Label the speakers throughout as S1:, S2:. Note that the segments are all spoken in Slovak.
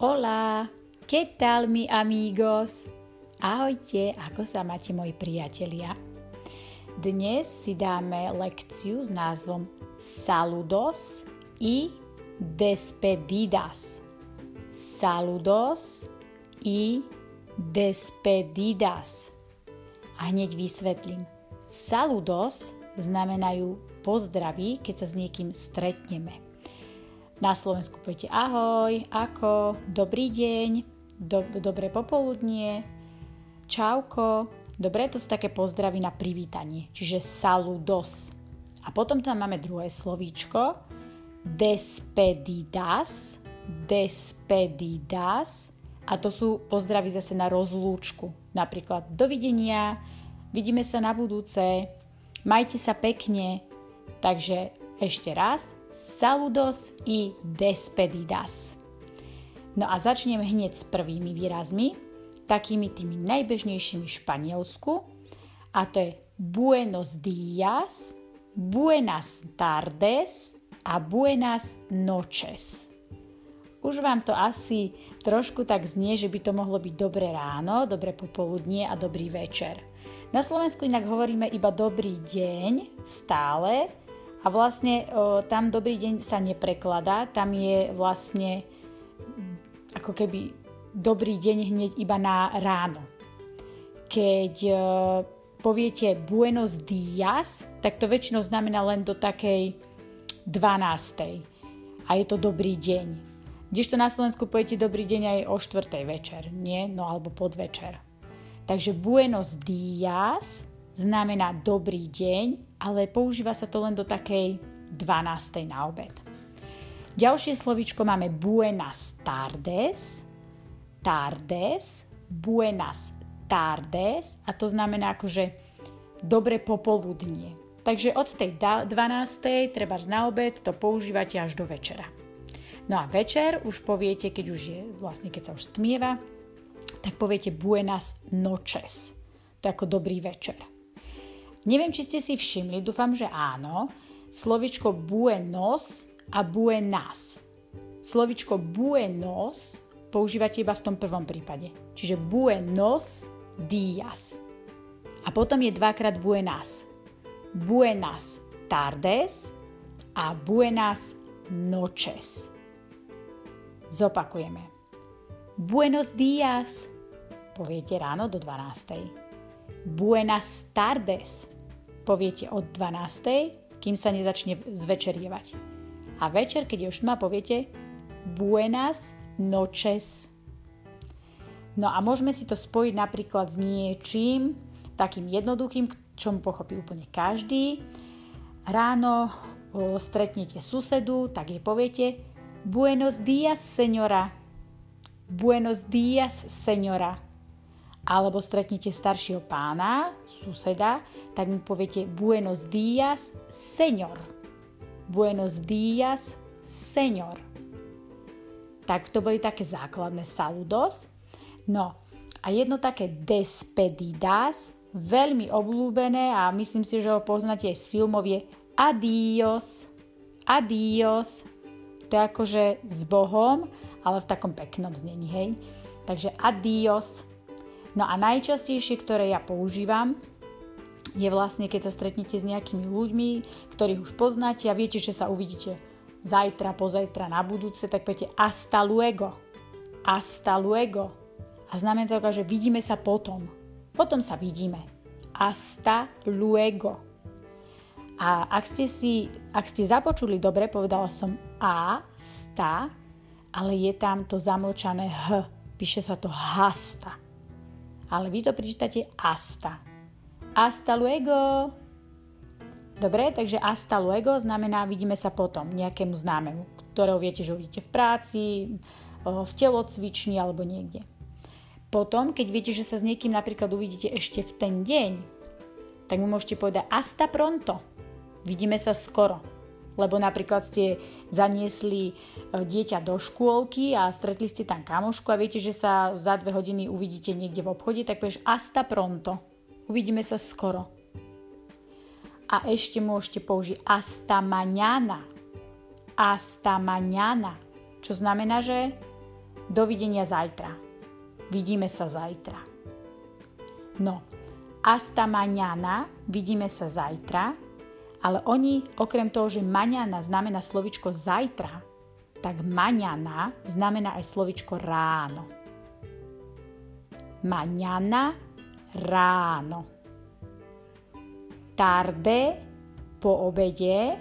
S1: Hola, ¿qué tal mi amigos? Ahojte, ako sa máte moji priatelia? Dnes si dáme lekciu s názvom Saludos y despedidas. Saludos y despedidas. A hneď vysvetlím. Saludos znamenajú pozdraví, keď sa s niekým stretneme. Na Slovensku poviete ahoj, ako, dobrý deň, do, dobré popoludnie, čauko. Dobre, to sú také pozdravy na privítanie, čiže saludos. A potom tam máme druhé slovíčko, despedidas, despedidas, a to sú pozdravy zase na rozlúčku. Napríklad dovidenia, vidíme sa na budúce, majte sa pekne. Takže ešte raz, saludos y despedidas. No a začneme hneď s prvými výrazmi, takými tými najbežnejšími v Španielsku, a to je buenos días, buenas tardes a buenas noches. Už vám to asi trošku tak znie, že by to mohlo byť dobré ráno, dobré popoludnie a dobrý večer. Na Slovensku inak hovoríme iba dobrý deň stále, a vlastne tam dobrý deň sa neprekladá, tam je vlastne ako keby dobrý deň hneď iba na ráno. Keď poviete buenos días, tak to väčšinou znamená len do takej 12. A je to dobrý deň. Kdežto na Slovensku poviete dobrý deň aj o 4. večer, nie? No alebo podvečer. Takže buenos días znamená dobrý deň ale používa sa to len do takej 12. na obed. Ďalšie slovíčko máme buenas tardes, tardes, buenas tardes a to znamená akože dobre popoludnie. Takže od tej 12. treba na obed to používate až do večera. No a večer už poviete, keď už je, vlastne keď sa už stmieva, tak poviete buenas noches. To je ako dobrý večer. Neviem, či ste si všimli, dúfam, že áno, slovičko buenos a buenas. Slovičko buenos používate iba v tom prvom prípade. Čiže buenos días. A potom je dvakrát buenas. Buenas tardes a buenas noches. Zopakujeme. Buenos días. Poviete ráno do 12. Buenas tardes poviete od 12. kým sa nezačne zvečerievať. A večer, keď je už tma, poviete Buenas noches. No a môžeme si to spojiť napríklad s niečím takým jednoduchým, čo mu pochopí úplne každý. Ráno stretnete susedu, tak jej poviete Buenos días, señora. Buenos días, señora alebo stretnete staršieho pána, suseda, tak mu poviete Buenos días, señor. Buenos días, señor. Tak to boli také základné saludos. No a jedno také despedidas, veľmi obľúbené a myslím si, že ho poznáte aj z filmov je adios, adios. To je akože s Bohom, ale v takom peknom znení, hej. Takže adios, No a najčastejšie, ktoré ja používam, je vlastne, keď sa stretnete s nejakými ľuďmi, ktorých už poznáte a viete, že sa uvidíte zajtra, pozajtra, na budúce, tak poviete hasta luego. Hasta luego. A znamená to, že vidíme sa potom. Potom sa vidíme. Hasta luego. A ak ste si, ak ste započuli dobre, povedala som a, sta, ale je tam to zamlčané h. Píše sa to hasta ale vy to prečítate asta. Hasta luego. Dobre, takže hasta luego znamená vidíme sa potom nejakému známemu, ktorého viete, že uvidíte v práci, v telocvični alebo niekde. Potom, keď viete, že sa s niekým napríklad uvidíte ešte v ten deň, tak mu môžete povedať hasta pronto. Vidíme sa skoro lebo napríklad ste zaniesli e, dieťa do škôlky a stretli ste tam kamošku a viete, že sa za dve hodiny uvidíte niekde v obchode, tak povieš hasta pronto. Uvidíme sa skoro. A ešte môžete použiť hasta mañana. Hasta mañana. Čo znamená, že dovidenia zajtra. Vidíme sa zajtra. No, hasta mañana, vidíme sa zajtra, ale oni, okrem toho, že mañana znamená slovičko zajtra, tak mañana znamená aj slovičko ráno. Mañana, ráno. Tarde, po obede.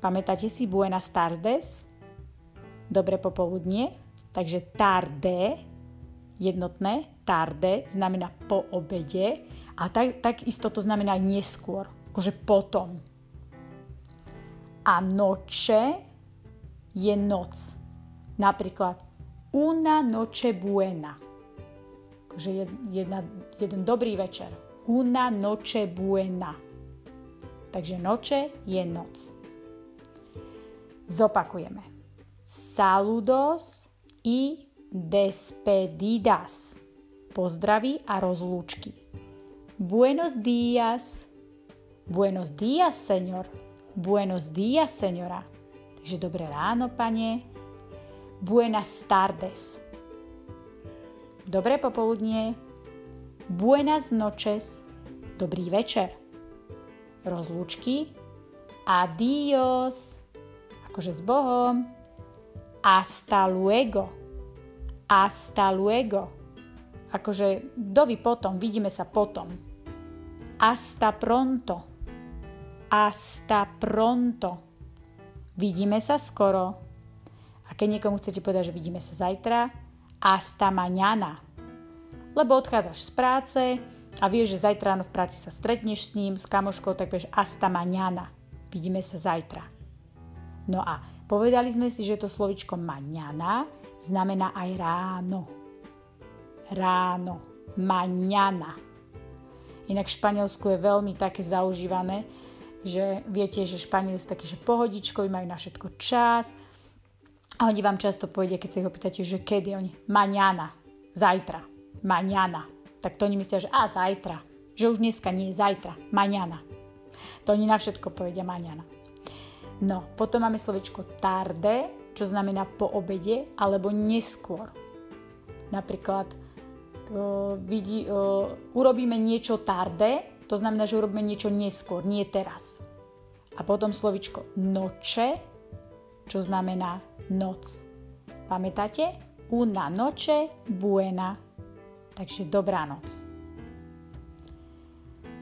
S1: Pamätáte si buenas tardes? Dobre popoludnie. Takže tarde, jednotné, tarde znamená po obede a tak, takisto to znamená neskôr, akože potom. A noče je noc. Napríklad una noche buena. Akože jedna, jeden dobrý večer. Una noche buena. Takže noče je noc. Zopakujeme. Saludos i despedidas. Pozdraví a rozlúčky. Buenos días. Buenos días, señor. Buenos días, señora. Takže dobré ráno, pane. Buenas tardes. Dobré popoludnie. Buenas noches. Dobrý večer. Rozlúčky. Adios. Akože s Bohom. Hasta luego. Hasta luego. Akože dovi potom, vidíme sa potom. Hasta pronto. Hasta pronto vidíme sa skoro. A keď niekomu chcete povedať, že vidíme sa zajtra, hasta mañana. Lebo odchádzaš z práce a vieš, že zajtra ráno v práci sa stretneš s ním, s kamoškou, tak vieš hasta mañana. Vidíme sa zajtra. No a povedali sme si, že to slovičko mañana znamená aj ráno. Ráno. Mañana. Inak v Španielsku je veľmi také zaužívané, že viete, že Španieli sú takí, že pohodičkovi, majú na všetko čas. A oni vám často povedia, keď sa ich opýtate, že kedy oni, maňana, zajtra, maňana. Tak to oni myslia, že a zajtra, že už dneska nie, zajtra, maňana. To oni na všetko povedia maňana. No, potom máme slovičko tarde, čo znamená po obede alebo neskôr. Napríklad uh, vidí, uh, urobíme niečo tarde, to znamená, že urobíme niečo neskôr, nie teraz. A potom slovičko noče, čo znamená noc. Pamätáte? Una noche buena. Takže dobrá noc.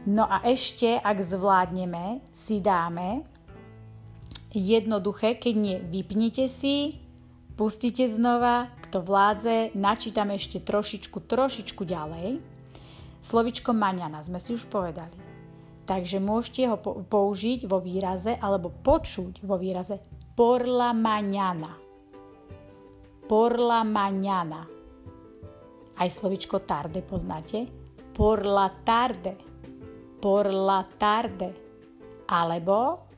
S1: No a ešte, ak zvládneme, si dáme jednoduché, keď nie, vypnite si, pustite znova, kto vládze, načítame ešte trošičku, trošičku ďalej. Slovičko maňana sme si už povedali. Takže môžete ho použiť vo výraze alebo počuť vo výraze por la mañana. Por la mañana. Aj slovičko tarde poznáte? Por la tarde. Por la tarde. Alebo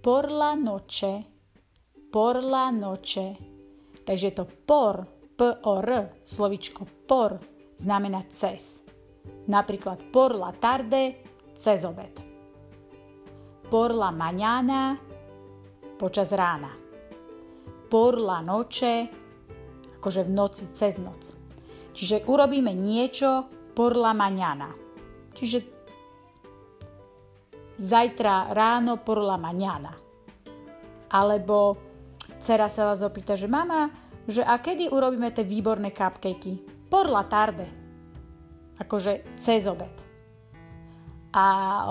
S1: por la noche. Por la noche. Takže to por, p-o-r, slovičko por, znamená cez. Napríklad por la tarde, cez obed. Por la mañana, počas rána. Por la noche, akože v noci, cez noc. Čiže urobíme niečo por la mañana. Čiže zajtra ráno por la mañana. Alebo dcera sa vás opýta, že mama, že a kedy urobíme tie výborné cupcakey? Por la tarde akože cez obed. A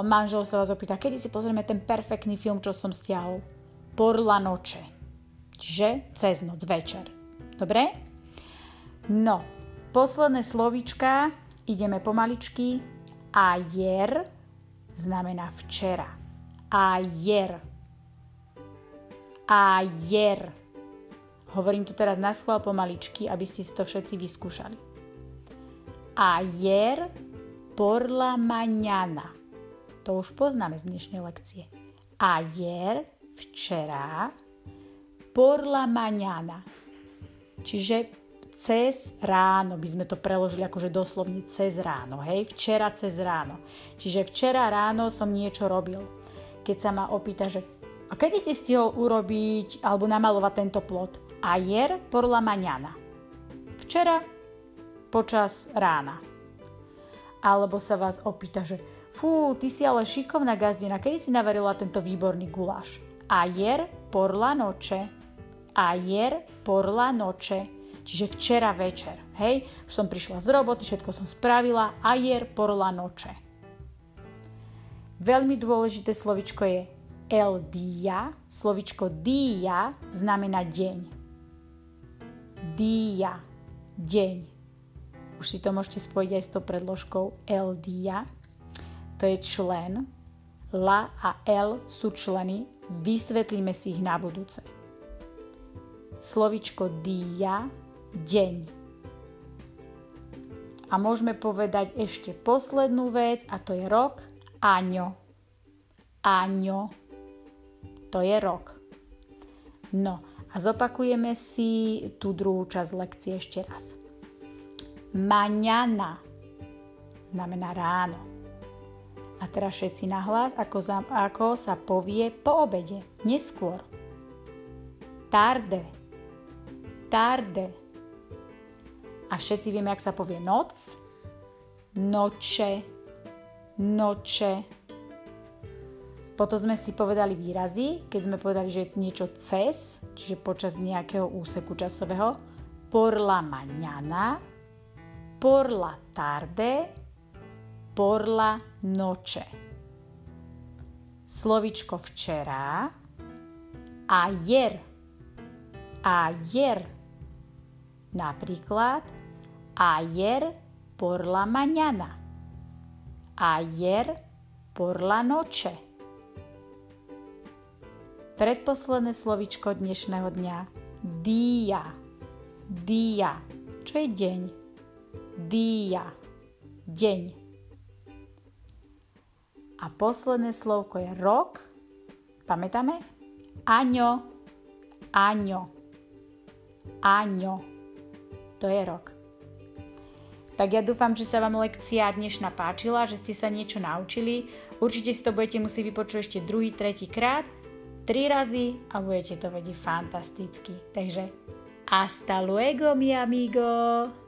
S1: manžel sa vás opýta, kedy si pozrieme ten perfektný film, čo som stiahol. Por la. Čiže cez noc, večer. Dobre? No, posledné slovíčka, ideme pomaličky. Ayer znamená včera. Ayer. Ayer. Hovorím to teraz na pomaličky, aby ste si to všetci vyskúšali. Ayer por la mañana. To už poznáme z dnešnej lekcie. Ayer, včera, por la mañana. Čiže cez ráno by sme to preložili akože doslovne cez ráno, hej? Včera cez ráno. Čiže včera ráno som niečo robil. Keď sa ma opýta, že a kedy si stihol urobiť alebo namalovať tento plot? Ayer por la mañana. včera počas rána. Alebo sa vás opýta, že fú, ty si ale šikovná gazdina, kedy si navarila tento výborný guláš? Ayer por la noche. Ayer por la noche. Čiže včera večer. Hej, už som prišla z roboty, všetko som spravila. Ayer por la noche. Veľmi dôležité slovičko je el dia. Slovičko dia znamená deň. Dia. Deň. Už si to môžete spojiť aj s tou predložkou el dia. To je člen. La a el sú členy Vysvetlíme si ich na budúce. Slovičko dia, deň. A môžeme povedať ešte poslednú vec a to je rok, aňo. Aňo. To je rok. No a zopakujeme si tú druhú časť lekcie ešte raz. Maňana znamená ráno. A teraz všetci nahlas, ako, za, ako sa povie po obede, neskôr. Tarde. Tarde. A všetci vieme, jak sa povie noc. Noče. Noče. Potom sme si povedali výrazy, keď sme povedali, že je niečo cez, čiže počas nejakého úseku časového. Por la mañana, por la tarde, por la noche. Slovičko včera, ayer, ayer. Napríklad, ayer por la mañana, ayer por la noche. Predposledné slovičko dnešného dňa, dia, dia, čo je deň? Dia, deň. A posledné slovko je rok. Pamätáme? Aňo. Aňo. Aňo. To je rok. Tak ja dúfam, že sa vám lekcia dnešná páčila, že ste sa niečo naučili. Určite si to budete musieť vypočuť ešte druhý, tretí krát, tri razy a budete to vedieť fantasticky. Takže hasta luego, mi amigo!